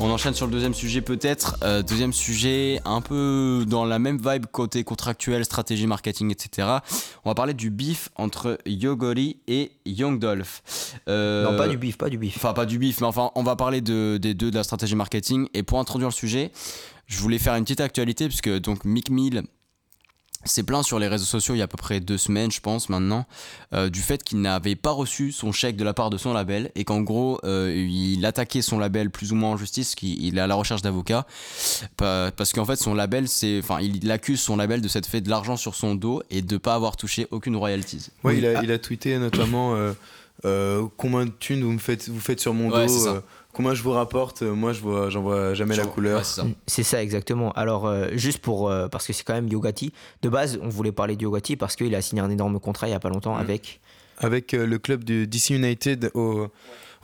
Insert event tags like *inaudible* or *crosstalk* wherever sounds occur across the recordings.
On enchaîne sur le deuxième sujet peut-être. Euh, deuxième sujet un peu dans la même vibe côté contractuel, stratégie marketing, etc. On va parler du beef entre Yogori et Young Dolph. Euh, non, pas du beef, pas du beef. Enfin, pas du beef, mais enfin, on va parler de, des deux de la stratégie marketing. Et pour introduire le sujet, je voulais faire une petite actualité puisque donc Mick Mill c'est plein sur les réseaux sociaux il y a à peu près deux semaines, je pense, maintenant, euh, du fait qu'il n'avait pas reçu son chèque de la part de son label et qu'en gros, euh, il attaquait son label plus ou moins en justice, qu'il est à la recherche d'avocats, parce qu'en fait, son label, c'est, enfin, il accuse son label de s'être fait de l'argent sur son dos et de pas avoir touché aucune royalties. Oui, il a, il a tweeté notamment euh, combien de thunes vous me faites, vous faites sur mon dos comment je vous rapporte euh, Moi, je vois, j'en vois jamais la couleur. c'est ça. exactement. Alors, euh, juste pour euh, parce que c'est quand même Yogati. De base, on voulait parler de Yogati parce qu'il a signé un énorme contrat il y a pas longtemps mm. avec avec le club de DC United au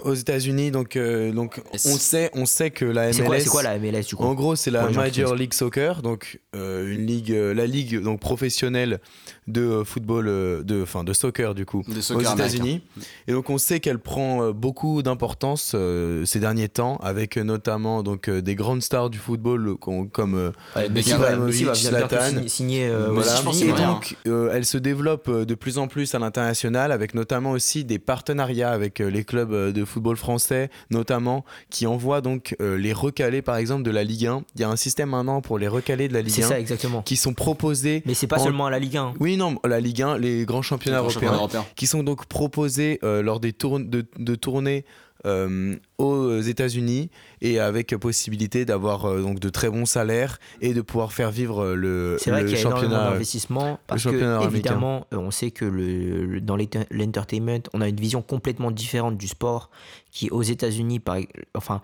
aux États-Unis. Donc, euh, donc on sait, on sait que la MLS. C'est quoi, la MLS du coup? En gros, c'est la Major League Soccer, donc euh, une ligue, euh, la ligue donc professionnelle de football, de, enfin de soccer du coup, aux États-Unis. Et donc on sait qu'elle prend beaucoup d'importance ces derniers temps, avec notamment donc des grandes stars du football comme Messi, Zlatan. Signé, voilà. Et donc elle se développe de plus en plus à l'international, avec notamment aussi des partenariats avec les clubs de football français notamment qui envoie donc euh, les recalés par exemple de la Ligue 1. Il y a un système maintenant pour les recalés de la Ligue 1 ça, exactement. qui sont proposés. Mais c'est pas seulement à la Ligue 1. Oui, non, la Ligue 1, les grands championnats, européens, qui sont donc proposés euh, lors des tours de, de tournées euh, aux États-Unis et avec possibilité d'avoir euh, donc de très bons salaires et de pouvoir faire vivre le, C'est vrai qu'il y a championnat d'investissement parce que évidemment on sait que le, dans l'entertainment on a une vision complètement différente du sport qui aux États-Unis par enfin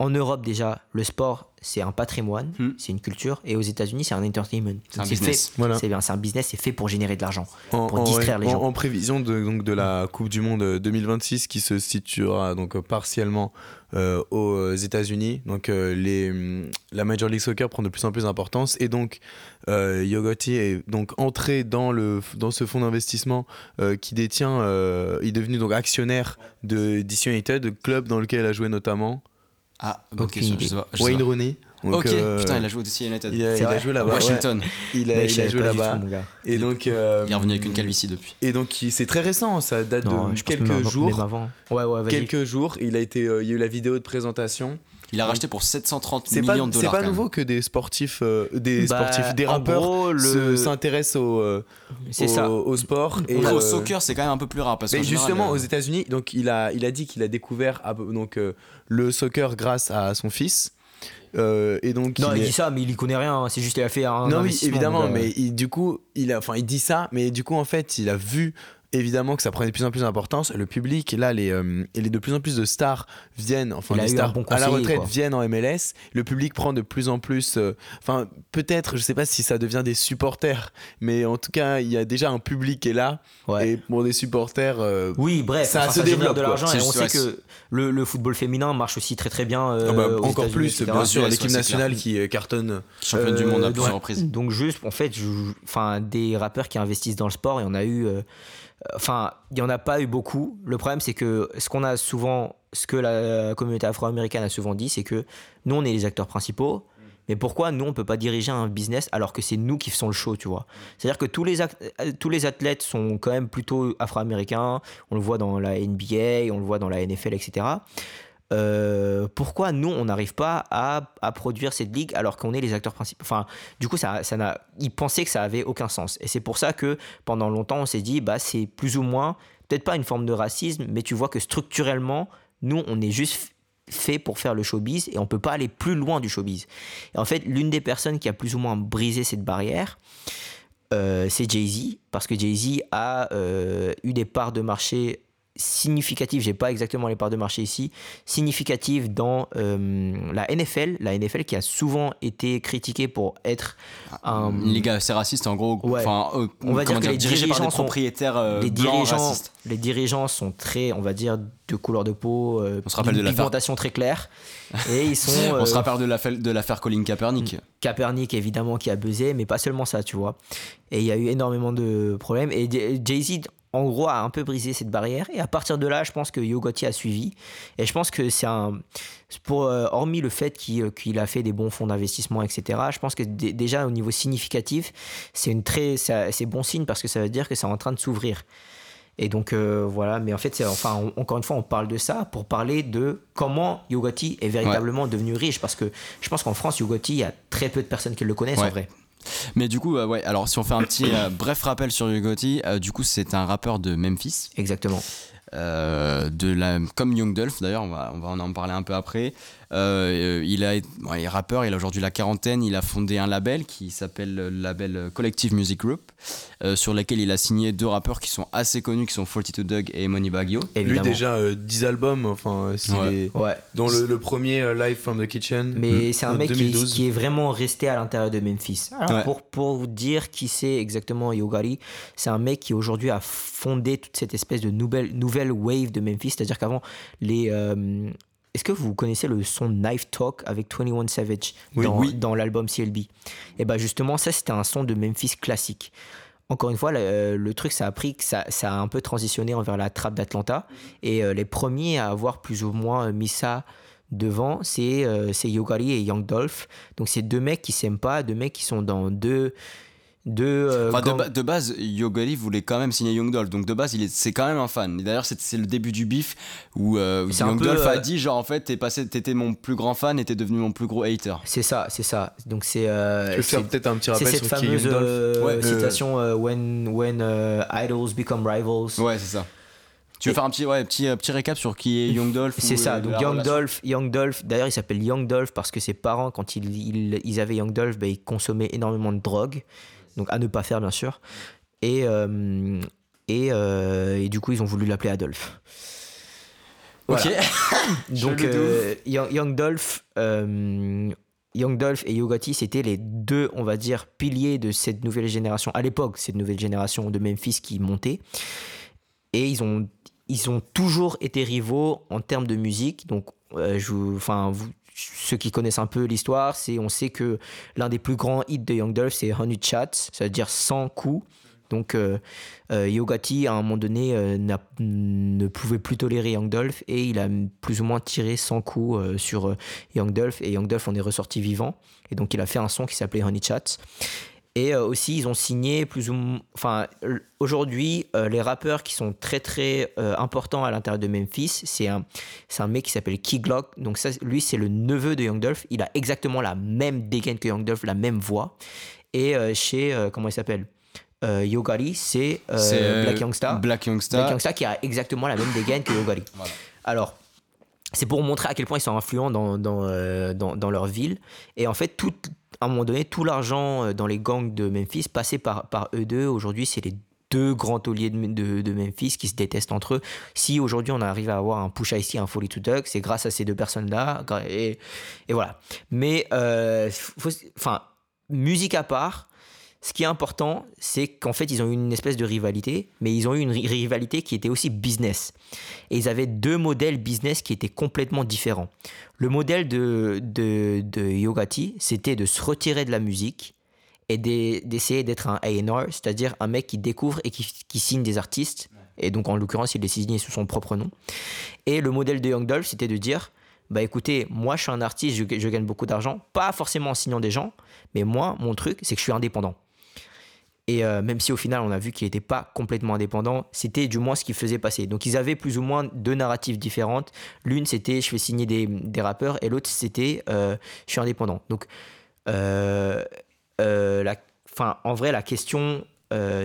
en Europe déjà, le sport, c'est un patrimoine, hmm. c'est une culture, et aux États-Unis, c'est un entertainment. C'est un business. Voilà. C'est un business, c'est fait pour générer de l'argent, pour distraire les gens. En, prévision de, donc, de la Coupe du Monde 2026 qui se situera donc partiellement euh, aux États-Unis, donc euh, les, mm, la Major League Soccer prend de plus en plus d'importance, et donc euh, Yogoti est donc entré dans le dans ce fonds d'investissement qui détient, il est devenu donc actionnaire de DC United, club dans lequel il a joué notamment. Ah, ok, je sais pas. Wayne Rooney. ok, euh, putain, il a joué aussi United. Il a, il a joué là-bas. Washington. Il a, il a joué là-bas. Et donc, euh, il est revenu avec une calvitie depuis. Et donc, c'est très récent, ça date de quelques jours. avant. Ouais, ouais, quelques jours. Il a été, euh, il y a eu la vidéo de présentation. Il a racheté pour 730 millions de dollars. C'est pas nouveau que des sportifs, des bah, sportifs, des rappeurs s'intéressent au, au, au, sport. Et au soccer, c'est quand même un peu plus rare parce que justement aux États-Unis, donc il a, il a dit qu'il a découvert donc le soccer grâce à son fils. Euh, et donc non, il, dit ça, mais il y connaît rien. C'est juste qu'il a fait un. Non, oui, évidemment, euh, mais du coup, il a, enfin, il dit ça, mais du coup, en fait, il a vu évidemment que ça prenait de plus en plus d'importance. Le public, là, les, euh, et les de plus en plus de stars viennent, enfin, les stars à la retraite viennent en MLS. Le public prend de plus en plus. Euh, enfin, peut-être, je sais pas si ça devient des supporters, mais en tout cas, il y a déjà un public qui est là. Et pour des supporters. Euh, oui, bref, ça se développe de l'argent. Et on sait que le, le, football féminin marche aussi très très bien. Ah bah, encore plus, bien sûr, l'équipe nationale qui cartonne. Championne du monde à plusieurs reprises. Donc, juste, en fait, enfin, des rappeurs qui investissent dans le sport, et on a eu. Enfin, il n'y en a pas eu beaucoup. Le problème, c'est que ce qu'on a souvent, ce que la communauté afro-américaine a souvent dit, c'est que nous, on est les acteurs principaux. Mais pourquoi nous, on peut pas diriger un business alors que c'est nous qui faisons le show, tu vois? C'est-à-dire que tous les, tous les athlètes sont quand même plutôt afro-américains. On le voit dans la NBA, on le voit dans la NFL, etc. Euh, pourquoi nous on n'arrive pas à, produire cette ligue alors qu'on est les acteurs principaux? Enfin, du coup, ça, ça n'a, ils pensaient que ça avait aucun sens. Et c'est pour ça que pendant longtemps, on s'est dit, bah, c'est plus ou moins, peut-être pas une forme de racisme, mais tu vois que structurellement, nous, on est juste fait pour faire le showbiz et on peut pas aller plus loin du showbiz. Et en fait, l'une des personnes qui a plus ou moins brisé cette barrière, euh, c'est Jay-Z, parce que Jay-Z a euh, eu des parts de marché significative, j'ai pas exactement les parts de marché ici, significative dans euh, la NFL, la NFL qui a souvent été critiquée pour être un... une ligue assez raciste en gros. Enfin, euh, on va dire que les dirigeants par des propriétaires euh, les dirigeants, les dirigeants sont très, on va dire, de couleur de peau, on se rappelle de pigmentation très claire, et ils sont. *laughs* on se rappelle de l'affaire de l'affaire Colin Kaepernick. Kaepernick évidemment qui a buzzé, mais pas seulement ça, tu vois. Et il y a eu énormément de problèmes. Et Jay Z en gros, a un peu brisé cette barrière. Et à partir de là, je pense que Yogoti a suivi. Et je pense que c'est un. Pour, euh, hormis le fait qu'il qu'il a fait des bons fonds d'investissement, etc., je pense que déjà au niveau significatif, c'est une très, c'est bon signe parce que ça veut dire que c'est en train de s'ouvrir. Et donc euh, voilà, mais en fait, enfin, encore une fois, on parle de ça pour parler de comment Yogoti est véritablement devenu riche. Parce que je pense qu'en France, Yogoti, il y a très peu de personnes qui le connaissent en vrai. Mais du coup, euh, ouais, alors si on fait un petit euh, *coughs* bref rappel sur Yogoti, du coup, c'est un rappeur de Memphis. Exactement. de la, comme Young Dolph d'ailleurs, on va, on va en parler un peu après. Euh, il, a, est rappeur, il a aujourd'hui la quarantaine, il a fondé un label qui s'appelle le label Collective Music Group, euh, sur lequel il a signé deux rappeurs qui sont assez connus, qui sont 42 Doug et Money Baggio. Lui déjà 10 euh, albums, enfin, ouais. ouais. dont le, premier Live from the Kitchen. Mais c'est un mec qui, est vraiment resté à l'intérieur de Memphis. Alors pour, pour vous dire qui c'est exactement Yogari, c'est un mec qui aujourd'hui a fondé toute cette espèce de nouvelle, nouvelle wave de Memphis, c'est-à-dire qu'avant les est-ce que vous connaissez le son Knife Talk avec 21 Savage dans, l'album CLB Et eh bien justement, ça c'était un son de Memphis classique. Encore une fois, le, truc, ça a pris que ça, a un peu transitionné envers la trappe d'Atlanta. Et euh, les premiers à avoir plus ou moins mis ça devant, c'est euh, Yogari et Young Dolph. Donc c'est deux mecs qui s'aiment pas, deux mecs qui sont dans deux de, euh, de, base, Yogari voulait quand même signer Young Dolph, donc de base, il est, c'est quand même un fan. D'ailleurs, c'est, le début du bif où, euh, Young Dolph a euh, dit genre en fait, t'es passé, t'étais mon plus grand fan et t'es devenu mon plus gros hater. C'est ça, c'est ça. Donc c'est. tu veux faire peut-être un petit rappel cette fameuse ouais, citation when when idols become rivals. Ouais, c'est ça. Tu veux faire un petit, ouais, petit, petit récap sur qui est Young Dolph C'est ça, donc Young Dolph, Young Dolph, d'ailleurs il s'appelle Young Dolph parce que ses parents, quand ils, ils, avaient Young Dolph, bah, ils consommaient énormément de drogue donc à ne pas faire bien sûr. Et, euh, et, euh, et, du coup, ils ont voulu l'appeler Adolphe. Ok. *coughs* donc euh, Young, Dolph. Young Dolph et Yogati, c'était les deux, on va dire, piliers de cette nouvelle génération. À l'époque, cette nouvelle génération de Memphis qui montait. Et ils ont, ils ont toujours été rivaux en termes de musique. Donc, je, enfin, vous, ceux qui connaissent un peu l'histoire, c'est on sait que l'un des plus grands hits de Young Dolph, c'est Honey Chat, c'est-à-dire 100 coups. Donc euh, euh, Yogati, à un moment donné, euh, ne pouvait plus tolérer Young Dolph et il a plus ou moins tiré 100 coups sur Young Dolph et Young Dolph en est ressorti vivant. Et donc il a fait un son qui s'appelait Honey Chat. Et euh, aussi, ils ont signé plus ou moins. Enfin, aujourd'hui, euh, les rappeurs qui sont très très euh, importants à l'intérieur de Memphis, c'est un, un mec qui s'appelle Key Glock. Donc, ça, lui, c'est le neveu de Young Dolph. Il a exactement la même dégaine que Young Dolph, la même voix. Et chez. comment il s'appelle? Yogari, c'est, Black Youngsta. Black Youngsta. Black Youngsta qui a exactement la même dégaine que Yogari. Alors, c'est pour montrer à quel point ils sont influents dans, dans, dans, dans leur ville. Et en fait, toute à un moment donné, tout l'argent euh, dans les gangs de Memphis passait par, par eux deux. Aujourd'hui, c'est les deux grands tauliers de, de, Memphis qui se détestent entre eux. Si aujourd'hui on arrive à avoir un push ici, un Folly to Duck, c'est grâce à ces deux personnes-là. Et, et, voilà. Mais, euh, enfin, musique à part, ce qui est important, c'est qu'en fait, ils ont eu une espèce de rivalité, mais ils ont eu une rivalité qui était aussi business. Et ils avaient deux modèles business qui étaient complètement différents. Le modèle de, de, de Yogati, c'était de se retirer de la musique et d'essayer d'être un A&R, c'est-à-dire un mec qui découvre et qui, signe des artistes. Et donc, en l'occurrence, il les signait sous son propre nom. Et le modèle de Young Dolph, c'était de dire bah écoutez, moi je suis un artiste, je gagne beaucoup d'argent, pas forcément en signant des gens, mais moi, mon truc, c'est que je suis indépendant. Et euh, même si au final on a vu qu'il n'était pas complètement indépendant, c'était du moins ce qu'il faisait passer. Donc ils avaient plus ou moins deux narratives différentes. L'une c'était je fais signer des, des rappeurs et l'autre c'était euh, je suis indépendant. Donc euh, la, en vrai la question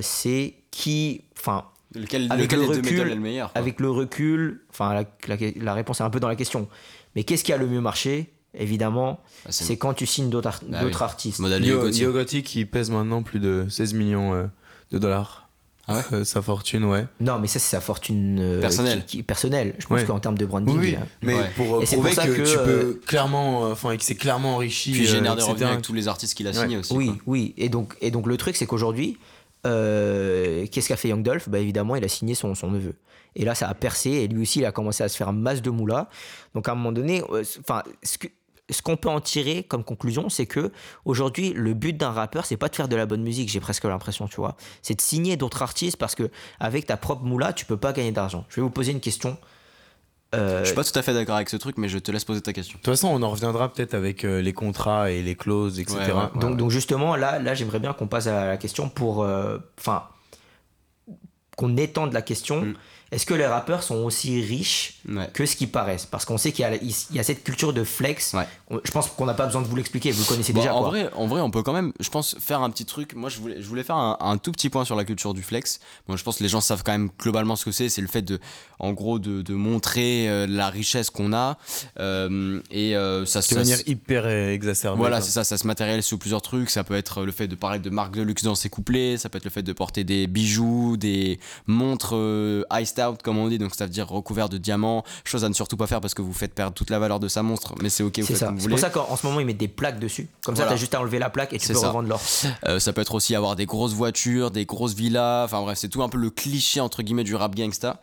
c'est qui... Enfin, lequel, avec le recul, est le meilleur Avec le recul, enfin la, la réponse est un peu dans la question. Mais qu'est-ce qui a le mieux marché? Évidemment, ah, c'est quand tu signes d'autres ah artistes. Yogati qui pèse maintenant plus de 16 millions euh, de dollars. Ah euh, sa fortune, ouais. Non, mais ça, c'est sa fortune euh, personnelle. personnelle. Je pense qu'en termes de branding. Oui, mais pour prouver que, tu peux clairement, enfin, et que c'est clairement enrichi. Puis il génère des revenus avec tous les artistes qu'il a signés aussi. Oui, oui. Et donc, et donc le truc, c'est qu'aujourd'hui, qu'est-ce qu'a fait Young Dolph? Bah, Évidemment, il a signé son, son neveu. Et là, ça a percé. Et lui aussi, il a commencé à se faire un masse de moula. Donc, à un moment donné, enfin, ce que ce qu'on peut en tirer comme conclusion, c'est que aujourd'hui, le but d'un rappeur, c'est pas de faire de la bonne musique, j'ai presque l'impression, tu vois. C'est de signer d'autres artistes parce que avec ta propre moula, tu peux pas gagner d'argent. Je vais vous poser une question. Euh, je suis pas tout à fait d'accord avec ce truc, mais je te laisse poser ta question. De toute façon, on en reviendra peut-être avec euh, les contrats et les clauses, etc. donc, donc, justement, là, là j'aimerais bien qu'on passe à la question pour. Euh, enfin. qu'on étende la question. Mm est-ce que les rappeurs sont aussi riches que ce qu'ils paraissent? Parce qu'on sait qu'il y, a cette culture de flex. Je pense qu'on n'a pas besoin de vous l'expliquer, vous le connaissez déjà. En, Vrai, en vrai, on peut quand même, je pense, faire un petit truc. Moi, je voulais, je voulais faire un, tout petit point sur la culture du flex. Moi, je pense que les gens savent quand même globalement ce que c'est. C'est le fait de, en gros, de, montrer euh, la richesse qu'on a. Euh, et euh, ça se. De manière hyper exacerbée. Voilà, c'est ça, ça se matérialise sous plusieurs trucs. Ça peut être le fait de parler de marques de luxe dans ses couplets. Ça peut être le fait de porter des bijoux, des montres out, comme on dit, donc ça veut dire recouvert de diamants, chose à ne surtout pas faire parce que vous faites perdre toute la valeur de sa monstre, mais c'est ok, vous C'est pour ça qu'en ce moment ils mettent des plaques dessus, comme ça t'as juste à enlever la plaque et tu peux revendre l'or. Euh, ça peut être aussi avoir des grosses voitures, des grosses villas, enfin bref, c'est tout un peu le cliché entre guillemets du rap gangsta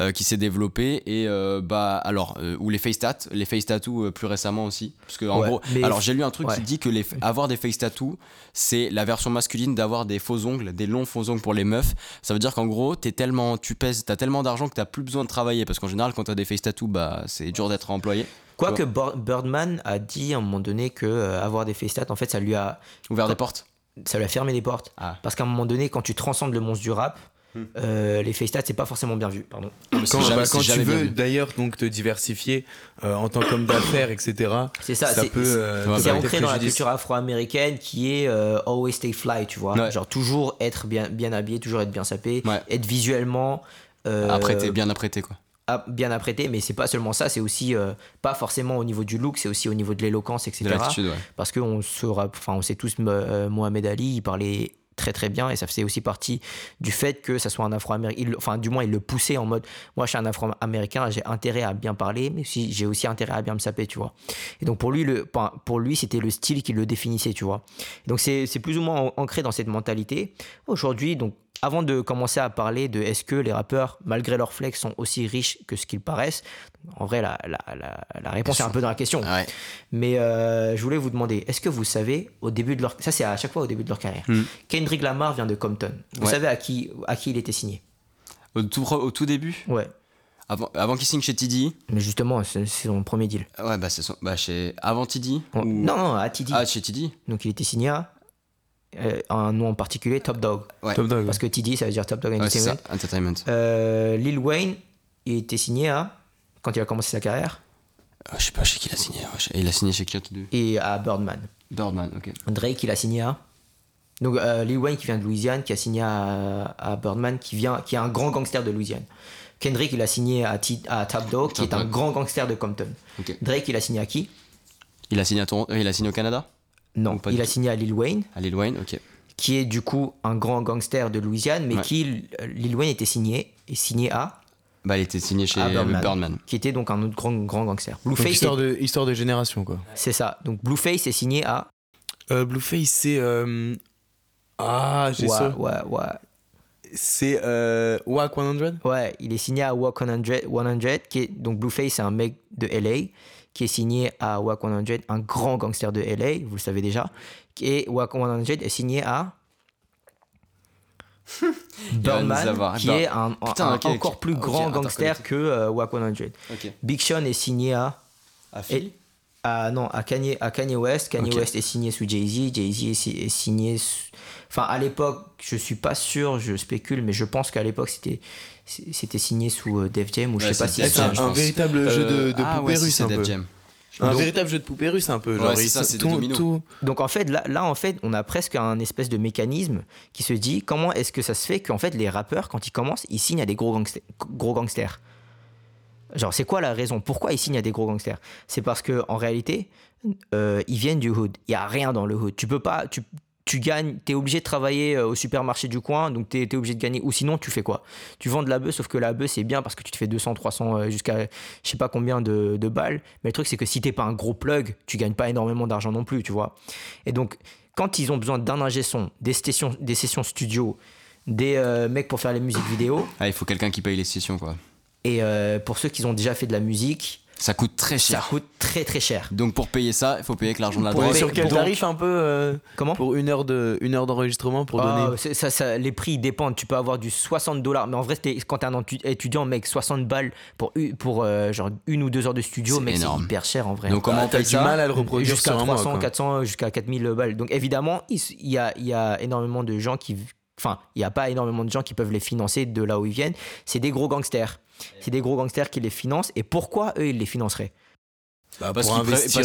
euh, qui s'est développé. Et euh, bah alors, ou les face tat, les face tattoos plus récemment aussi, parce que en gros, alors j'ai lu un truc qui dit que les, avoir des face tattoos, c'est la version masculine d'avoir des faux ongles, des longs faux ongles pour les meufs. Ça veut dire qu'en gros, t'es tellement, tu pèses, t'as tellement d'argent que t'as plus besoin de travailler parce qu'en général, quand t'as des face tattoos, bah, c'est dur d'être employé. Quoique Birdman a dit à un moment donné que euh, avoir des face tattoos, en fait, ça lui a ouvert des portes. Ça lui a fermé des portes. Ah. Parce qu'à un moment donné, quand tu transcendes le monstre du rap, Hmm. Euh, les face c'est pas forcément bien vu. Pardon. Quand, bah, tu veux d'ailleurs donc te diversifier euh, en tant qu'homme *coughs* d'affaires, etc. C'est ça. ça peut. Euh, c'est ancré dans la culture afro-américaine qui est always stay fly, tu vois. Genre toujours être bien, bien habillé, toujours être bien sapé, être visuellement. Apprêté, bien apprêté quoi. Bien apprêté, mais c'est pas seulement ça, c'est aussi pas forcément au niveau du look, c'est aussi au niveau de l'éloquence, etc. Parce qu'on enfin, on sait tous Mohamed Ali, il parlait très très bien et ça faisait aussi partie du fait que ça soit un afro-américain enfin du moins il le poussait en mode moi je suis un afro-américain j'ai intérêt à bien parler mais si j'ai aussi intérêt à bien me saper tu vois et donc pour lui le pour lui c'était le style qui le définissait tu vois. Donc c'est plus ou moins ancré dans cette mentalité. Aujourd'hui donc avant de commencer à parler de est-ce que les rappeurs, malgré leur flex, sont aussi riches que ce qu'ils paraissent, en vrai, la, la, la, réponse est un peu dans la question. Mais euh, je voulais vous demander, est-ce que vous savez, au début de leur... Ça, c'est à chaque fois au début de leur carrière. Hmm. Kendrick Lamar vient de Compton. Vous savez à qui, à qui il était signé? Au tout, au tout début? Ouais. Avant, avant qu'il signe chez TD Mais justement, c'est son premier deal. Ouais, bah c'est son... bah, chez... avant TD Non, non, à TD. Ah, chez TD Donc il était signé à un nom en particulier, Top Dog. Top Dog. Parce que TD, ça veut dire Top Dog Entertainment. Ça, entertainment. Euh, Lil Wayne, il était signé à. Quand il a commencé sa carrière euh, Je sais pas chez qui il a signé. Il a signé chez qui 2 Et à Birdman. Birdman, ok. Drake, il a signé à. Donc Lil Wayne qui vient de Louisiane, qui a signé à, à, Birdman, qui, vient, qui est un grand gangster de Louisiane. Kendrick, il a signé à, à Top Dog, qui est un grand gangster de Compton. Drake, il a signé à qui? Il a signé à Toronto, il a signé au Canada? Non, il a signé à Lil Wayne. À Lil Wayne, ok. Qui est du coup un grand gangster de Louisiane, mais qui, Lil Wayne était signé, et signé à. Bah, il était signé chez Birdman, Qui était donc un autre grand, grand gangster. Blueface. histoire, de, histoire de génération, quoi. C'est ça. Donc Blueface est signé à. Euh, Blueface, c'est. Euh, ah, j'ai ça. Ouais, ouais. C'est euh, WAC 100 Ouais, il est signé à WAC 100, 100 qui est, donc Blueface, c'est un mec de LA qui est signé à WAC 100, un grand gangster de LA, vous le savez déjà. Et WAC 100 est signé à *laughs* Birdman, qui est un, encore plus grand gangster que euh, WAC 100. Big Sean est signé à. À Philly? à, Non, à Kanye, à Kanye West. Kanye West est signé sous Jay-Z. Jay-Z est, signé. Enfin, à l'époque, je suis pas sûr, je spécule, mais je pense qu'à l'époque, c'était c'était signé sous euh, Def Jam ou je sais pas si c'est un, un, véritable jeu de, de ah, poupée russe un peu. Jam. Un véritable jeu de poupée russe un peu. Genre, ça, c'est tout, tout... Donc en fait là, là, en fait on a presque un espèce de mécanisme qui se dit comment est-ce que ça se fait qu'en fait les rappeurs quand ils commencent ils signent à des gros, gangsters, gros gangsters? Genre c'est quoi la raison? Pourquoi ils signent à des gros gangsters? C'est parce que en réalité euh, ils viennent du hood. Il y a rien dans le hood. Tu peux pas, tu, tu gagnes, tu es obligé de travailler euh, au supermarché du coin, donc tu es, obligé de gagner. Ou sinon, tu fais quoi? Tu vends de la bœuf, sauf que la bœuf, c'est bien parce que tu te fais 200, 300, euh, jusqu'à je sais pas combien de, balles. Mais le truc, c'est que si t'es pas un gros plug, tu gagnes pas énormément d'argent non plus, tu vois? Et donc, quand ils ont besoin d'un ingé son, des sessions, des sessions studio, des euh, mecs pour faire les musiques vidéo. Ah, il faut quelqu'un qui paye les sessions, quoi. Et pour ceux qui ont déjà fait de la musique, Ça coûte très cher. Ça coûte très très cher. Donc pour payer ça, il faut payer avec l'argent de la drogue. Sur quel tarif un peu euh, Comment Pour une heure de une heure d'enregistrement pour ah, donner. Ça, ça, les prix dépendent. Tu peux avoir du 60 dollars, mais en vrai, quand t'es un étudiant, mec, 60 balles pour pour euh, genre une ou deux heures de studio, mec, c'est hyper cher en vrai. Donc comment t'as du mal à le reproduire Jusqu'à 300, 400, jusqu'à 4000 balles. Donc évidemment, il y a il y a énormément de gens qui Enfin, il n'y a pas énormément de gens qui peuvent les financer de là où ils viennent. C'est des gros gangsters. C'est des gros gangsters qui les financent. Et pourquoi eux, ils les financeraient? Bah, parce qu'ils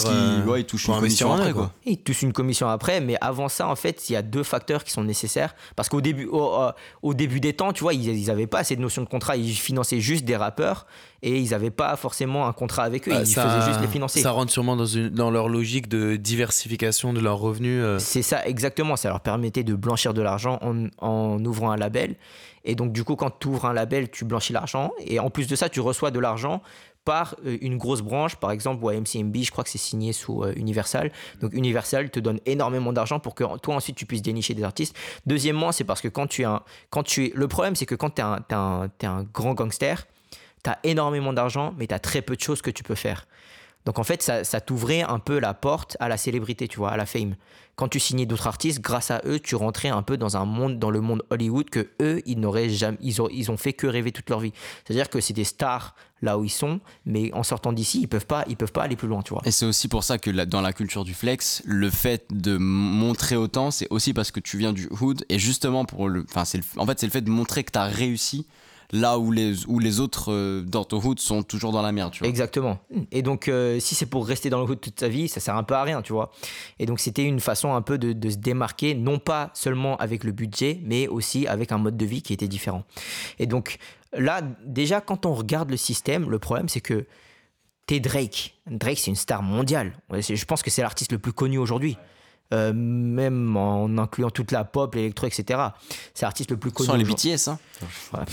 euh, touchent une commission après, quoi. Ils touchent une commission après, mais avant ça, en fait, il y a deux facteurs qui sont nécessaires. Parce qu'au début, au, euh, début des temps, tu vois, ils n'avaient pas assez de notion de contrat. Ils finançaient juste des rappeurs et ils n'avaient pas forcément un contrat avec eux. Bah, ils faisaient juste les financer. Ça rentre sûrement dans, une, dans leur logique de diversification de leurs revenus. Euh. C'est ça, exactement. Ça leur permettait de blanchir de l'argent en, en ouvrant un label. Et donc, du coup, quand tu ouvres un label, tu blanchis l'argent. Et en plus de ça, tu reçois de l'argent par euh, une grosse branche, par exemple YMCMB, je crois que c'est signé sous euh, Universal. Donc Universal te donne énormément d'argent pour que toi ensuite tu puisses dénicher des artistes. Deuxièmement, c'est parce que quand tu es un, quand tu es, le problème c'est que quand tu es un grand gangster, tu as énormément d'argent, mais tu as très peu de choses que tu peux faire. Donc en fait, ça, t'ouvrait un peu la porte à la célébrité, tu vois, à la fame. Quand tu signais d'autres artistes, grâce à eux, tu rentrais un peu dans un monde, dans le monde Hollywood que eux, ils n'auraient jamais, ils ont, ils ont fait que rêver toute leur vie. C'est-à-dire que c'est des stars là où ils sont, mais en sortant d'ici, ils peuvent pas, ils peuvent pas aller plus loin, tu vois. Et c'est aussi pour ça que dans la culture du flex, le fait de montrer autant, c'est aussi parce que tu viens du hood et justement pour le, enfin c'est, en fait c'est le fait de montrer que tu as réussi là où les, où les autres euh, dans ton hood sont toujours dans la merde, tu vois. Exactement. Et donc, euh, si c'est pour rester dans le hood toute ta vie, ça sert un peu à rien, tu vois. Et donc, c'était une façon un peu de, de, se démarquer, non pas seulement avec le budget, mais aussi avec un mode de vie qui était différent. Et donc, là, déjà, quand on regarde le système, le problème, c'est que t'es Drake. Drake, c'est une star mondiale. Je pense que c'est l'artiste le plus connu aujourd'hui. Euh, même en incluant toute la pop, l'électro, etc. C'est l'artiste le plus connu. Sans les BTS, hein. *laughs*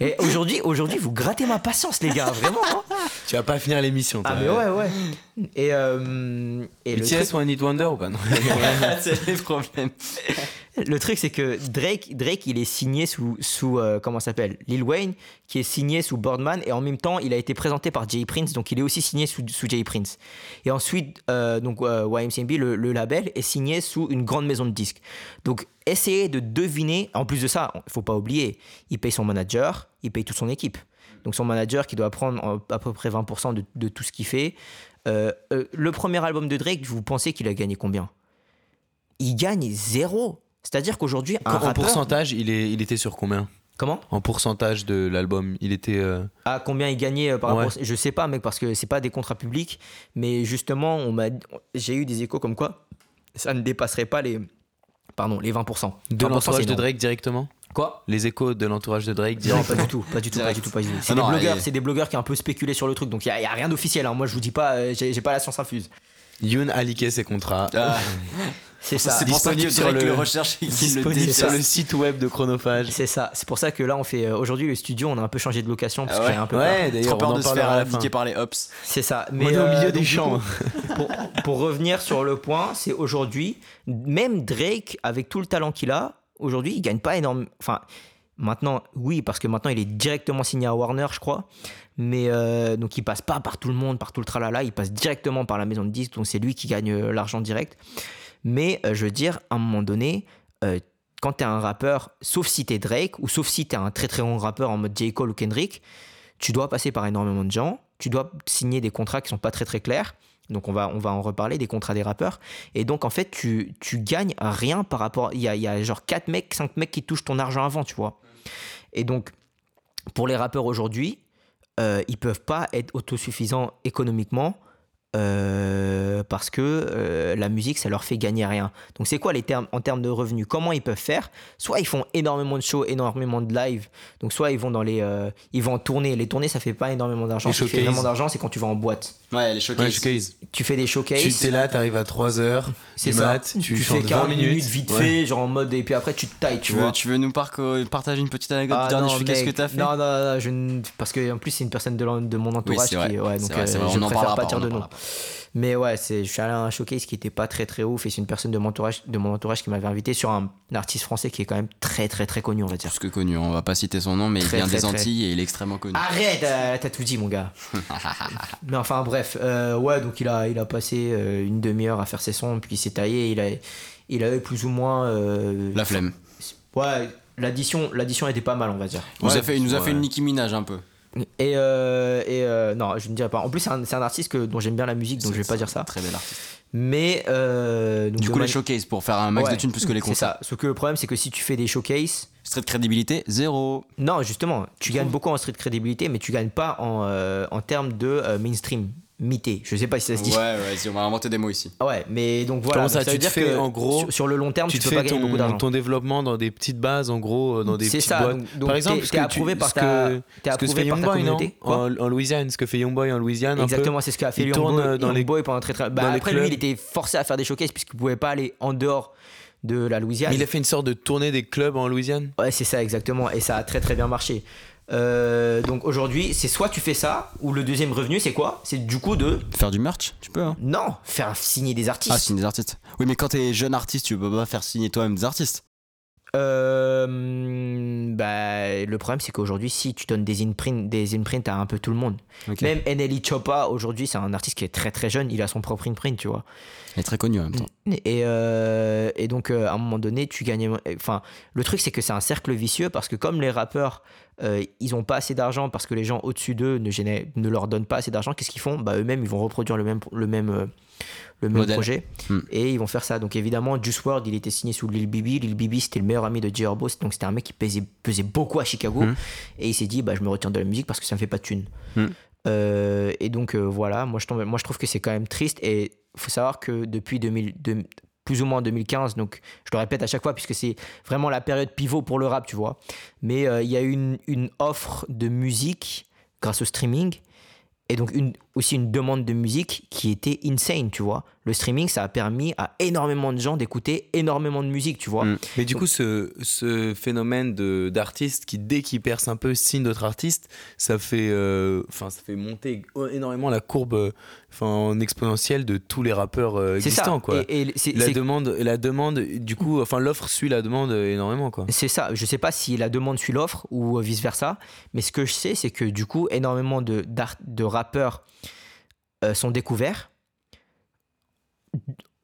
Et aujourd'hui, aujourd'hui, vous grattez ma patience, les gars, vraiment. Hein. tu vas pas finir l'émission. Ah mais ouais, ouais. Et, euh, et BTS ou un Need Wonder ou pas? *laughs* C'est le problème. Le truc, c'est que Drake, Drake, il est signé sous, sous euh, comment s'appelle? Lil Wayne, qui est signé sous Birdman, et en même temps, il a été présenté par Jay Prince, donc il est aussi signé sous, Jay Prince. Et ensuite, euh, donc euh, YMCMB, le, label, est signé sous une grande maison de disques. Donc, essayez de deviner. En plus de ça, il faut pas oublier, il paye son manager, il paye toute son équipe. Donc, son manager qui doit prendre à peu près 20% de, de, tout ce qu'il fait. le premier album de Drake, vous pensez qu'il a gagné combien? Il gagne zéro. C'est-à-dire qu'aujourd'hui, un en pourcentage, il, est, il était sur combien? Comment? En pourcentage de l'album, il était. Euh... Ah, combien il gagnait euh, par rapport. Je sais pas, mec, parce que c'est pas des contrats publics, mais justement, on m'a, j'ai eu des échos comme quoi ça ne dépasserait pas les, pardon, les 20%. De l'entourage de Drake directement? Quoi? Les échos de l'entourage de Drake Non, pas du tout, pas du tout, pas du tout, pas du tout. C'est des blogueurs, c'est des blogueurs qui ont un peu spéculé sur le truc, donc il y, a rien d'officiel. Hein. Moi, je vous dis pas, euh, j'ai, pas la science infuse. Yoon a liqué ses contrats. Ah. *laughs* C'est ça. C'est disponible sur le, recherche sur le site web de Chronophage. C'est ça. C'est pour ça que là, on fait euh, aujourd'hui le studio, on a un peu changé de location parce ah ouais. un peu ouais, d'ailleurs, on de se faire appliquer par les hops. C'est ça. Mais on est au milieu euh, des champs. *laughs* pour, pour, revenir sur le point, c'est aujourd'hui, même Drake, avec tout le talent qu'il a, aujourd'hui, il gagne pas énormément. Enfin, maintenant, oui, parce que maintenant, il est directement signé à Warner, je crois. Mais euh, donc, il passe pas par tout le monde, par tout le tralala, il passe directement par la maison de disques, donc c'est lui qui gagne l'argent direct. Mais euh, je veux dire, à un moment donné, euh, quand tu es un rappeur, sauf si tu es Drake, ou sauf si tu es un très très grand rappeur en mode J. Cole ou Kendrick, tu dois passer par énormément de gens, tu dois signer des contrats qui sont pas très très clairs. Donc on va, on va en reparler des contrats des rappeurs. Et donc en fait, tu, tu gagnes rien par rapport... Il y a, il y a genre 4 mecs, 5 mecs qui touchent ton argent avant, tu vois. Et donc, pour les rappeurs aujourd'hui, euh, ils peuvent pas être autosuffisants économiquement euh, parce que euh, la musique, ça leur fait gagner rien. Donc c'est quoi les termes en termes de revenus? Comment ils peuvent faire? Soit ils font énormément de shows, énormément de live. Donc soit ils vont dans les, euh, ils vont tourner. Les tournées, ça fait pas énormément d'argent. Ce qui fait vraiment d'argent, c'est quand tu vas en boîte. Ouais, les showcases. Tu fais des showcases. Tu es là, t'arrives à 3 heures. C'est ça. tu, tu fais 40 minutes, vite fait, genre en mode et puis après tu te tailles. Tu, veux, vois. tu veux nous partager une petite anecdote ah, dernier Qu'est-ce que t'as fait? Non, non, non, je, parce que en plus c'est une personne de, de mon entourage qui, ouais, donc je préfère pas dire de nom. Mais ouais, je suis allé à un showcase qui était pas très très ouf et c'est une personne de mon entourage, de mon entourage qui m'avait invité sur un, artiste français qui est quand même très très très connu, on va dire. Plus que connu, on va pas citer son nom, mais il vient des Antilles et il est extrêmement connu. Arrête, euh, t'as tout dit, mon gars. *laughs* mais enfin, bref, euh, ouais, donc il a, il a passé euh, une demi-heure à faire ses sons, puis il s'est taillé, il a, il avait plus ou moins. La flemme. Ouais, l'addition, l'addition était pas mal, on va dire. Il nous a fait, il nous a fait une Nicki Minaj un peu. Et, euh, et euh, non, je ne dirais pas. En plus, c'est un, un, artiste que, dont j'aime bien la musique, donc je vais pas dire ça. Très bel artiste. Mais euh, du coup, les showcases pour faire un max de thunes plus que les concerts. C'est ça. Ce que le problème, c'est que si tu fais des showcases. Street crédibilité, zéro. Non, justement, tu gagnes beaucoup en street crédibilité, mais tu gagnes pas en, en termes de mainstream mité. Je sais pas si ça se dit. Ouais, ouais, on va inventer des mots ici. Ouais, mais donc voilà. ça, ça veut dire que en gros, sur, le long terme, tu, tu peux pas gagner beaucoup d'argent. Ton développement dans des petites bases, en gros, dans des petites ça, boîtes. Donc, donc Par exemple, que approuvé par ta, ce que fait Youngboy, non en, en, Louisiane, ce que fait Youngboy en Louisiane. Exactement, c'est ce qu'a fait Youngboy dans les boys pendant très très. Bah, après, lui, il était forcé à faire des showcases puisqu'il pouvait pas aller en dehors de la Louisiane. il a fait une sorte de tournée des clubs en Louisiane. Ouais, c'est ça exactement, et ça a très très bien marché. Euh, donc aujourd'hui, c'est soit tu fais ça, ou le deuxième revenu, c'est quoi? C'est du coup de. Faire du merch, tu peux. Hein. Non, faire signer des artistes. Ah, signer des artistes. Oui, mais quand t'es jeune artiste, tu peux pas faire signer toi-même des artistes. Euh, bah, le problème, c'est qu'aujourd'hui, si tu donnes des imprints, des imprints à un peu tout le monde, même NLE Choppa, aujourd'hui, c'est un artiste qui est très très jeune, il a son propre imprint, tu vois. Il est très connu en même temps. Et, euh, et donc, à un moment donné, tu gagnes. Enfin, le truc, c'est que c'est un cercle vicieux parce que comme les rappeurs euh, ils n'ont pas assez d'argent parce que les gens au-dessus d'eux ne, ne leur donnent pas assez d'argent. Qu'est-ce qu'ils font? Bah, Eux-mêmes, ils vont reproduire le même, le même, euh, le même projet hmm. et ils vont faire ça. Donc évidemment, Juice WRLD, il était signé sous Lil Bibi. Lil Bibi, c'était le meilleur ami de J. Donc c'était un mec qui pesait, pesait beaucoup à Chicago. Hmm. Et il s'est dit, bah, je me retiens de la musique parce que ça me fait pas de thunes. Hmm. Euh, et donc voilà, moi je, tombe, moi je trouve que c'est quand même triste. Et il faut savoir que depuis 2000, plus ou moins en 2015. Donc, je le répète à chaque fois, puisque c'est vraiment la période pivot pour le rap, tu vois. Mais euh, il y a eu une, une, offre de musique grâce au streaming et donc une, aussi une demande de musique qui était insane, tu vois. Le streaming, ça a permis à énormément de gens d'écouter énormément de musique, tu vois. Mm. Mais du coup, ce, ce phénomène d'artistes qui, dès qu'ils percent un peu, signent d'autres artistes, ça fait, euh, ça fait monter énormément la courbe en exponentielle de tous les rappeurs euh, existants, ça. quoi. Et, la, demande, la demande, du coup, enfin l'offre suit la demande énormément, quoi. C'est ça. Je sais pas si la demande suit l'offre ou vice-versa, mais ce que je sais, c'est que du coup, énormément de, de rappeurs sont découverts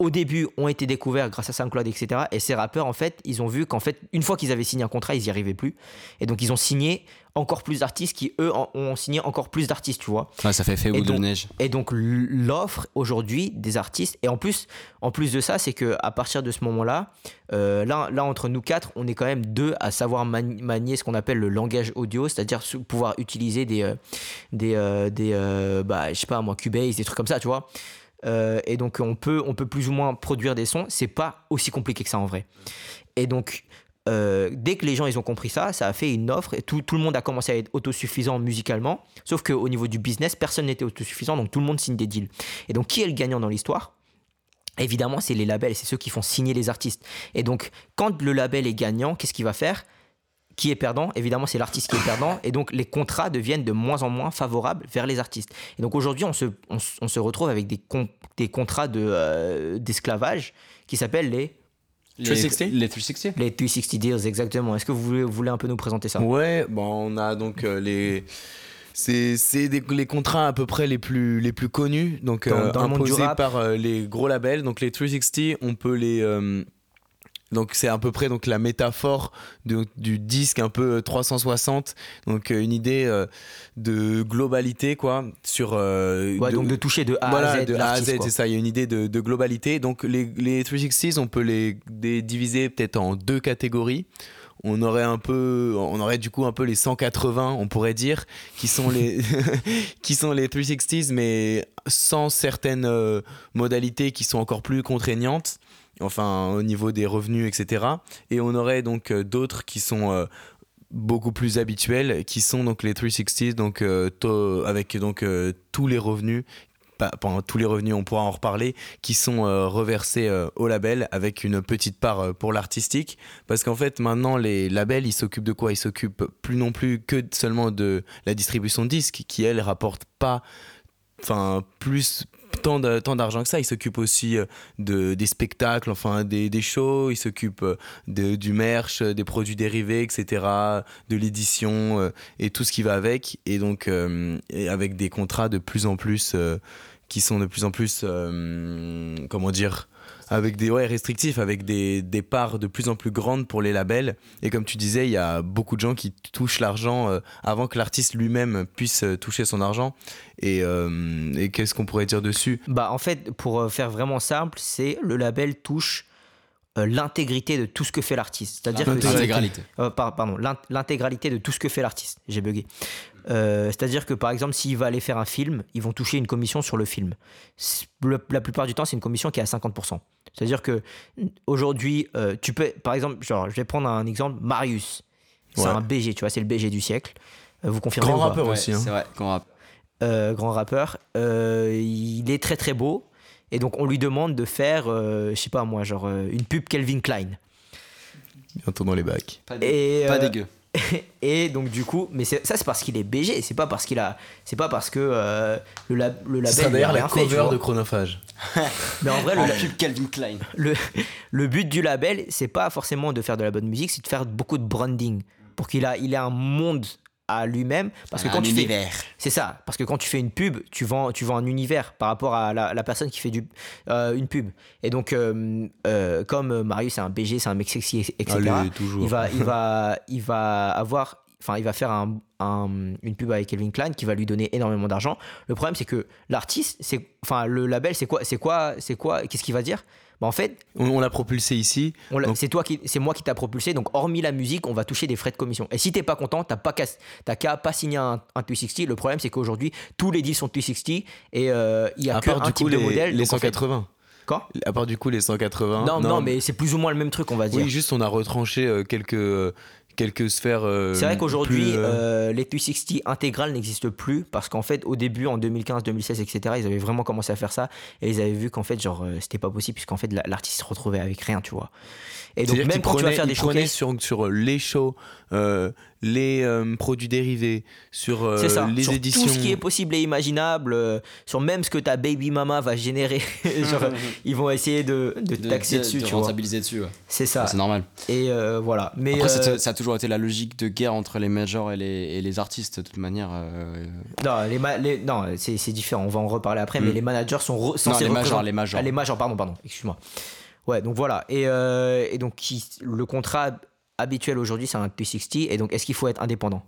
au début ont été découverts grâce à SoundCloud, etc. Et ces rappeurs, en fait, ils ont vu qu'en fait, une fois qu'ils avaient signé un contrat, ils n'y arrivaient plus. Et donc, ils ont signé encore plus d'artistes qui, eux, ont signé encore plus d'artistes, tu vois. ça fait fait boule de neige. Et donc, l'offre aujourd'hui des artistes, et en plus, en plus de ça, c'est que à partir de ce moment-là, euh, là, là, entre nous quatre, on est quand même deux à savoir manier ce qu'on appelle le langage audio, c'est-à-dire pouvoir utiliser des, euh, des, euh, des bah, je sais pas moi, Cubase, des trucs comme ça, tu vois. Euh, et donc on peut, on peut plus ou moins produire des sons. C'est pas aussi compliqué que ça en vrai. Et donc euh, dès que les gens ils ont compris ça, ça a fait une offre et tout, tout le monde a commencé à être autosuffisant musicalement. Sauf qu'au niveau du business, personne n'était autosuffisant, donc tout le monde signe des deals. Et donc qui est le gagnant dans l'histoire? Évidemment, c'est les labels, c'est ceux qui font signer les artistes. Et donc, quand le label est gagnant, qu'est-ce qu'il va faire? Qui est perdant Évidemment, c'est l'artiste qui est perdant. Et donc, les contrats deviennent de moins en moins favorables vers les artistes. Et donc, aujourd'hui, on se, on, se retrouve avec des, des contrats euh, d'esclavage de, qui s'appellent les. Les 360 Les 360 Les 360 deals, exactement. Est-ce que vous voulez, vous voulez, un peu nous présenter ça? Ouais, bon, on a donc euh, les. C'est les contrats à peu près les plus, les plus connus, donc dans, euh, imposés par les gros labels. Donc les 360, on peut les, donc c'est à peu près donc la métaphore du disque un peu 360. Euh, donc euh, une idée euh, de globalité quoi sur. ouais, de, donc de toucher de A à Z. de A à Z, c'est ça. Il y a une idée de, globalité. Donc les, les 360, on peut les, diviser peut-être en deux catégories on aurait un peu on aurait du coup un peu les 180 on pourrait dire qui sont les *laughs* *laughs* qui sont les 360s mais sans certaines modalités qui sont encore plus contraignantes enfin au niveau des revenus, etc. Et on aurait donc euh, d'autres qui sont euh, beaucoup plus habituels, qui sont donc les 360, donc euh, avec donc tous les revenus pendant tous les revenus, on pourra en reparler, qui sont reversés au label avec une petite part pour l'artistique. Parce qu'en fait, maintenant, les labels, ils s'occupent de quoi? Ils s'occupent plus non plus que seulement de la distribution de disques, qui, elle, rapporte pas, enfin, plus tant d'argent que ça. Il s'occupe aussi de, des spectacles, enfin des, des shows, il s'occupe de, du merch, des produits dérivés, etc., de l'édition et tout ce qui va avec. Et donc, avec des contrats de plus en plus qui sont de plus en plus, comment dire, avec des ouais, restrictifs, avec des, des, parts de plus en plus grandes pour les labels. Et comme tu disais, il y a beaucoup de gens qui touchent l'argent euh, avant que l'artiste lui-même puisse euh, toucher son argent. Et, euh, et qu'est-ce qu'on pourrait dire dessus? Bah en fait, pour faire vraiment simple, c'est le label touche l'intégrité de tout ce que fait l'artiste. C'est-à-dire l'intégralité. pardon, l'intégralité de tout ce que fait l'artiste. J'ai bugué. C'est-à-dire que par exemple, s'il va aller faire un film, ils vont toucher une commission sur le film. la plupart du temps, c'est une commission qui est à 50%. C'est-à-dire que aujourd'hui, euh, tu peux, par exemple, genre, je vais prendre un exemple, Marius. C'est un BG, tu vois, c'est le BG du siècle. Euh, vous confirmez Grand rappeur aussi. Hein. C'est vrai, grand rappeur. Euh, grand rappeur. il est très très beau. Et donc, on lui demande de faire, je sais pas moi, genre une pub Kelvin Klein. Bientôt dans les bacs. Pas, pas dégueu. *laughs* et donc du coup, mais ça c'est parce qu'il est BG, c'est pas parce qu'il a, c'est pas parce que euh, le, la, le label. C'est d'ailleurs la cover de Chronophage. *laughs* mais en vrai, le Calvin Klein. Le, le but du label, c'est pas forcément de faire de la bonne musique, c'est de faire beaucoup de branding pour qu'il a, il ait un monde à lui-même parce que quand tu univers. fais c'est ça parce que quand tu fais une pub tu vends tu vends un univers par rapport à la, personne qui fait du euh, une pub. Et donc euh, euh, comme Marius c'est un BG c'est un mec sexy etc il va il *laughs* va il va avoir enfin il va faire un, une pub avec Kelvin Klein qui va lui donner énormément d'argent. Le problème c'est que l'artiste c'est enfin le label c'est quoi c'est quoi c'est quoi qu'est-ce qu'il va dire? Bah, en fait, on, l'a propulsé ici. C'est toi qui, c'est moi qui t'a propulsé. Donc hormis la musique, on va toucher des frais de commission. Et si t'es pas content, t'as pas qu'à pas signer un, un 360. Le problème c'est qu'aujourd'hui tous les deals sont 360 et euh, il y a qu'un type de modèle. Les 180. Quoi? À part du coup les 180. Non, non, mais c'est plus ou moins le même truc, on va dire. Oui, juste on a retranché euh, quelques, quelques sphères. Euh, c'est vrai qu'aujourd'hui, euh, les 360 intégrales n'existent plus parce qu'en fait, au début, en 2015, 2016, etc., ils avaient vraiment commencé à faire ça et ils avaient vu qu'en fait, genre, euh, c'était pas possible puisqu'en fait, l'artiste se retrouvait avec rien, tu vois. Et donc, même quand tu vas faire des showcases. sur, sur les shows, les euh, produits dérivés, sur euh, les sur éditions. Tout ce qui est possible et imaginable, euh, sur même ce que ta baby mama va générer. *laughs* Genre, *laughs* ils vont essayer de, de, taxer dessus. De tu rentabiliser dessus. C'est ça. c'est normal. Et voilà. Mais Après, ça, a toujours été la logique de guerre entre les majors et les, et les artistes, de toute manière. Non, les, non c'est différent. On va en reparler après. Mais hmm. les managers sont censés. Non, les majors, les majors. Ah, les majors, pardon, pardon. Excuse-moi. Ouais, donc voilà. Et, et donc, qui, le contrat habituel aujourd'hui, c'est un P60. Et donc, est-ce qu'il faut être indépendant?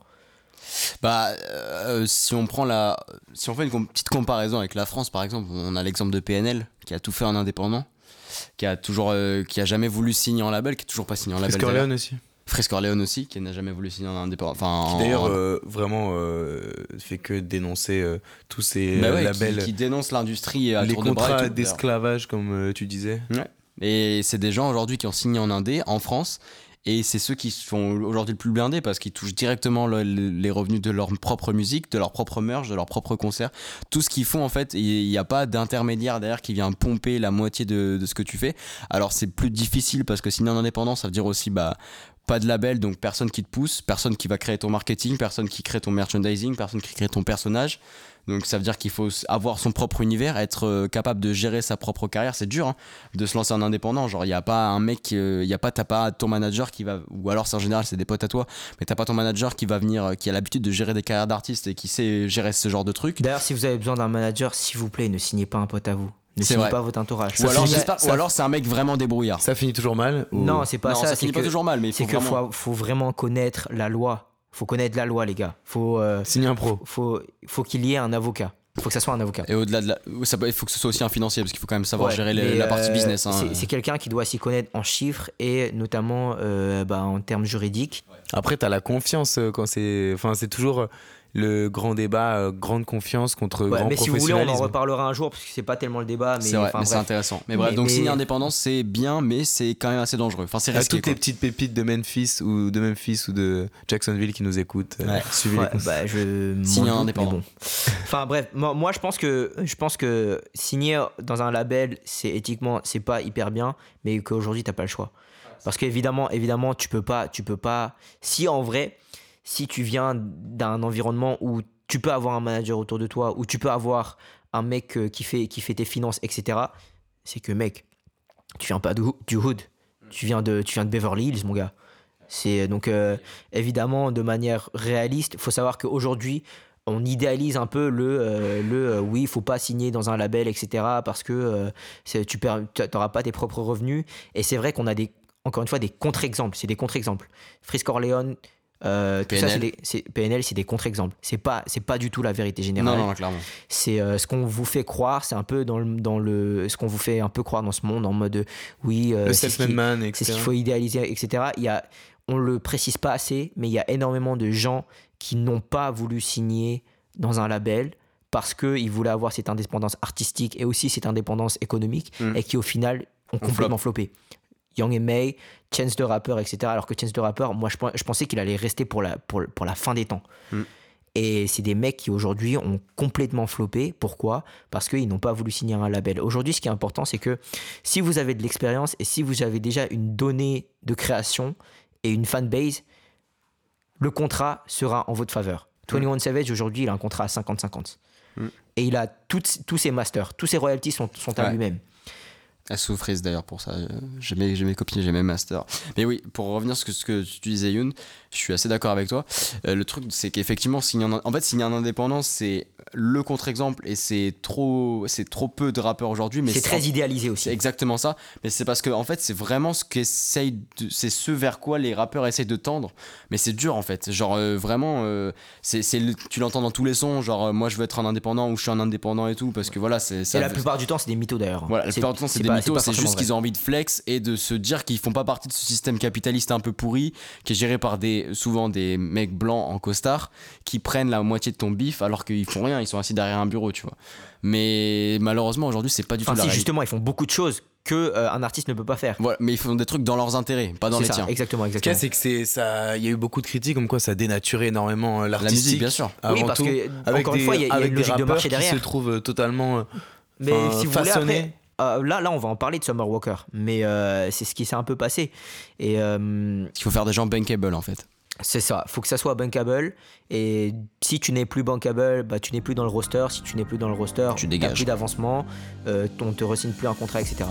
Bah, euh, si on prend la, si on fait une petite comparaison avec la France, par exemple, on a l'exemple de PNL qui a tout fait en indépendant, qui a toujours, euh, qui a jamais voulu signer en label, qui est toujours pas signé en label. Fresco Leone aussi. Fresco Leone aussi, qui n'a jamais voulu signer en indépendant. Enfin, qui d'ailleurs euh, vraiment fait que dénoncer tous ces bah labels. Qui, dénoncent l'industrie les contrats d'esclavage, comme tu disais. Ouais. Et c'est des gens aujourd'hui qui ont signé en indé en France et c'est ceux qui sont aujourd'hui le plus blindés parce qu'ils touchent directement les revenus de leur propre musique, de leur propre merch, de leur propre concert. Tout ce qu'ils font, en fait, il n'y a pas d'intermédiaire derrière qui vient pomper la moitié de, ce que tu fais. Alors c'est plus difficile parce que sinon en indépendance, ça veut dire aussi bah, pas de label, donc personne qui te pousse, personne qui va créer ton marketing, personne qui crée ton merchandising, personne qui crée ton personnage. Donc ça veut dire qu'il faut avoir son propre univers, être euh, capable de gérer sa propre carrière. C'est dur hein, de se lancer en indépendant. Genre il y a pas un mec, il y a pas t'as pas ton manager qui va, ou alors c'est en général c'est des potes à toi, mais t'as pas ton manager qui va venir, euh, qui a l'habitude de gérer des carrières d'artistes et qui sait gérer ce genre de trucs. D'ailleurs si vous avez besoin d'un manager, s'il vous plaît, ne signez pas un pote à vous. Ne signez pas votre entourage. Ou alors, alors c'est un mec vraiment débrouillard. Ça finit toujours mal Non, c'est pas ça. ça finit pas toujours mal, mais c'est qu'il faut, faut vraiment connaître la loi. Faut connaître la loi, les gars. Faut euh, signer un pro. Faut, faut qu'il y ait un avocat. Il faut que ça soit un avocat. Et au-delà de la. il faut que ce soit aussi un financier, parce qu'il faut quand même savoir gérer la partie euh, business. Hein. C'est quelqu'un qui doit s'y connaître en chiffres et notamment euh, bah, en termes juridiques. Après, tu as la confiance quand c'est. Enfin, c'est toujours le grand débat, euh, grande confiance contre grand mais si vous voulez, on en reparlera un jour parce que c'est pas tellement le débat. C'est vrai, mais c'est intéressant. Mais bref, donc signer indépendance, c'est bien, mais c'est quand même assez dangereux. Enfin, c'est risqué. toutes les petites pépites de Memphis ou de Memphis ou de Jacksonville qui nous écoutent, euh, suivez les bah, je signer indépendant. *laughs* enfin bref, moi, je pense que je pense que signer dans un label, c'est éthiquement, c'est pas hyper bien, mais qu'aujourd'hui t'as pas le choix. Parce qu'évidemment, évidemment, tu peux pas, tu peux pas. Si en vrai, si tu viens d'un environnement où tu peux avoir un manager autour de toi, où tu peux avoir un mec qui, fait, qui fait tes finances, etc., c'est que, mec, tu viens pas du, hood. Tu viens, de, tu viens de Beverly Hills, mon gars. C'est donc évidemment de manière réaliste. Il faut savoir qu'aujourd'hui, on idéalise un peu le, euh, le euh, oui, il faut pas signer dans un label, etc. parce que euh, tu n'auras pas tes propres revenus. Et c'est vrai qu'on a des, encore une fois des contre-exemples. C'est des contre-exemples. Frisk Orleans, PNL. c'est PNL, c'est des contre-exemples. C'est pas, c'est pas du tout la vérité générale. Non, non, clairement. C'est ce qu'on vous fait croire. C'est un peu dans le, dans le, ce qu'on vous fait un peu croire dans ce monde en mode, oui, le c'est ce qu'il faut idéaliser, etc. Il y a, on le précise pas assez, mais il y a énormément de gens qui n'ont pas voulu signer dans un label parce qu'ils voulaient avoir cette indépendance artistique et aussi cette indépendance économique mm. et qui au final ont complètement floppé. Young et May, Chance de rappeur, etc. Alors que Chance de rappeur, moi je, pensais qu'il allait rester pour la, pour, pour la fin des temps. Mm. Et c'est des mecs qui aujourd'hui ont complètement floppé. Pourquoi? Parce qu'ils n'ont pas voulu signer un label. Aujourd'hui, ce qui est important, c'est que si vous avez de l'expérience et si vous avez déjà une donnée de création et une fanbase, le contrat sera en votre faveur. 21 Savage, aujourd'hui, il a un contrat à 50-50. Mm. Et il a tous ses masters, tous ses royalties sont, sont à lui-même. Elle souffrise d'ailleurs pour ça. J'ai mes, mes, copines, j'ai mes masters. Mais oui, pour revenir sur ce que, ce que tu disais, Youn, je suis assez d'accord avec toi. Euh, le truc, c'est qu'effectivement, en, en fait, signer un indépendant, c'est le contre-exemple et c'est trop, c'est trop peu de rappeurs aujourd'hui. Mais c'est très idéalisé aussi. C'est exactement ça. Mais c'est parce que, en fait, c'est vraiment ce qu'essaye, c'est ce vers quoi les rappeurs essayent de tendre. Mais c'est dur, en fait. Genre, euh, vraiment, euh, c'est, tu l'entends dans tous les sons. Genre, moi, je veux être un indépendant ou je suis un indépendant et tout. Parce que voilà, c'est. Et la plupart du temps, c'est des mythos d'ailleurs. Voilà, la plupart du temps, c'est des c'est juste qu'ils ont envie de flex et de se dire qu'ils font pas partie de ce système capitaliste un peu pourri qui est géré par des souvent des mecs blancs en costard qui prennent la moitié de ton bif alors qu'ils font rien, ils sont assis derrière un bureau, tu vois. Mais malheureusement aujourd'hui, c'est pas du tout la si, justement, ils font beaucoup de choses que euh, un artiste ne peut pas faire. Voilà, mais ils font des trucs dans leurs intérêts, pas dans les tiens. Exactement, exactement. Ce c'est que c'est ça, il y a eu beaucoup de critiques comme quoi ça dénaturait énormément euh, l'artistique. La musique, bien sûr. oui, parce que encore une fois, il y a, une logique de marché derrière. Qui se trouve totalement. Mais si vous voulez après, euh, là, là, on va en parler de Summer Walker, mais euh, c'est ce qui s'est un peu passé. Et euh, il faut faire des gens bankable en fait. C'est ça, il faut que ça soit bankable. Et si tu n'es plus bankable, bah, tu n'es plus dans le roster. Si tu n'es plus dans le roster, tu dégages. plus d'avancement, on ne te resigne plus un contrat, etc.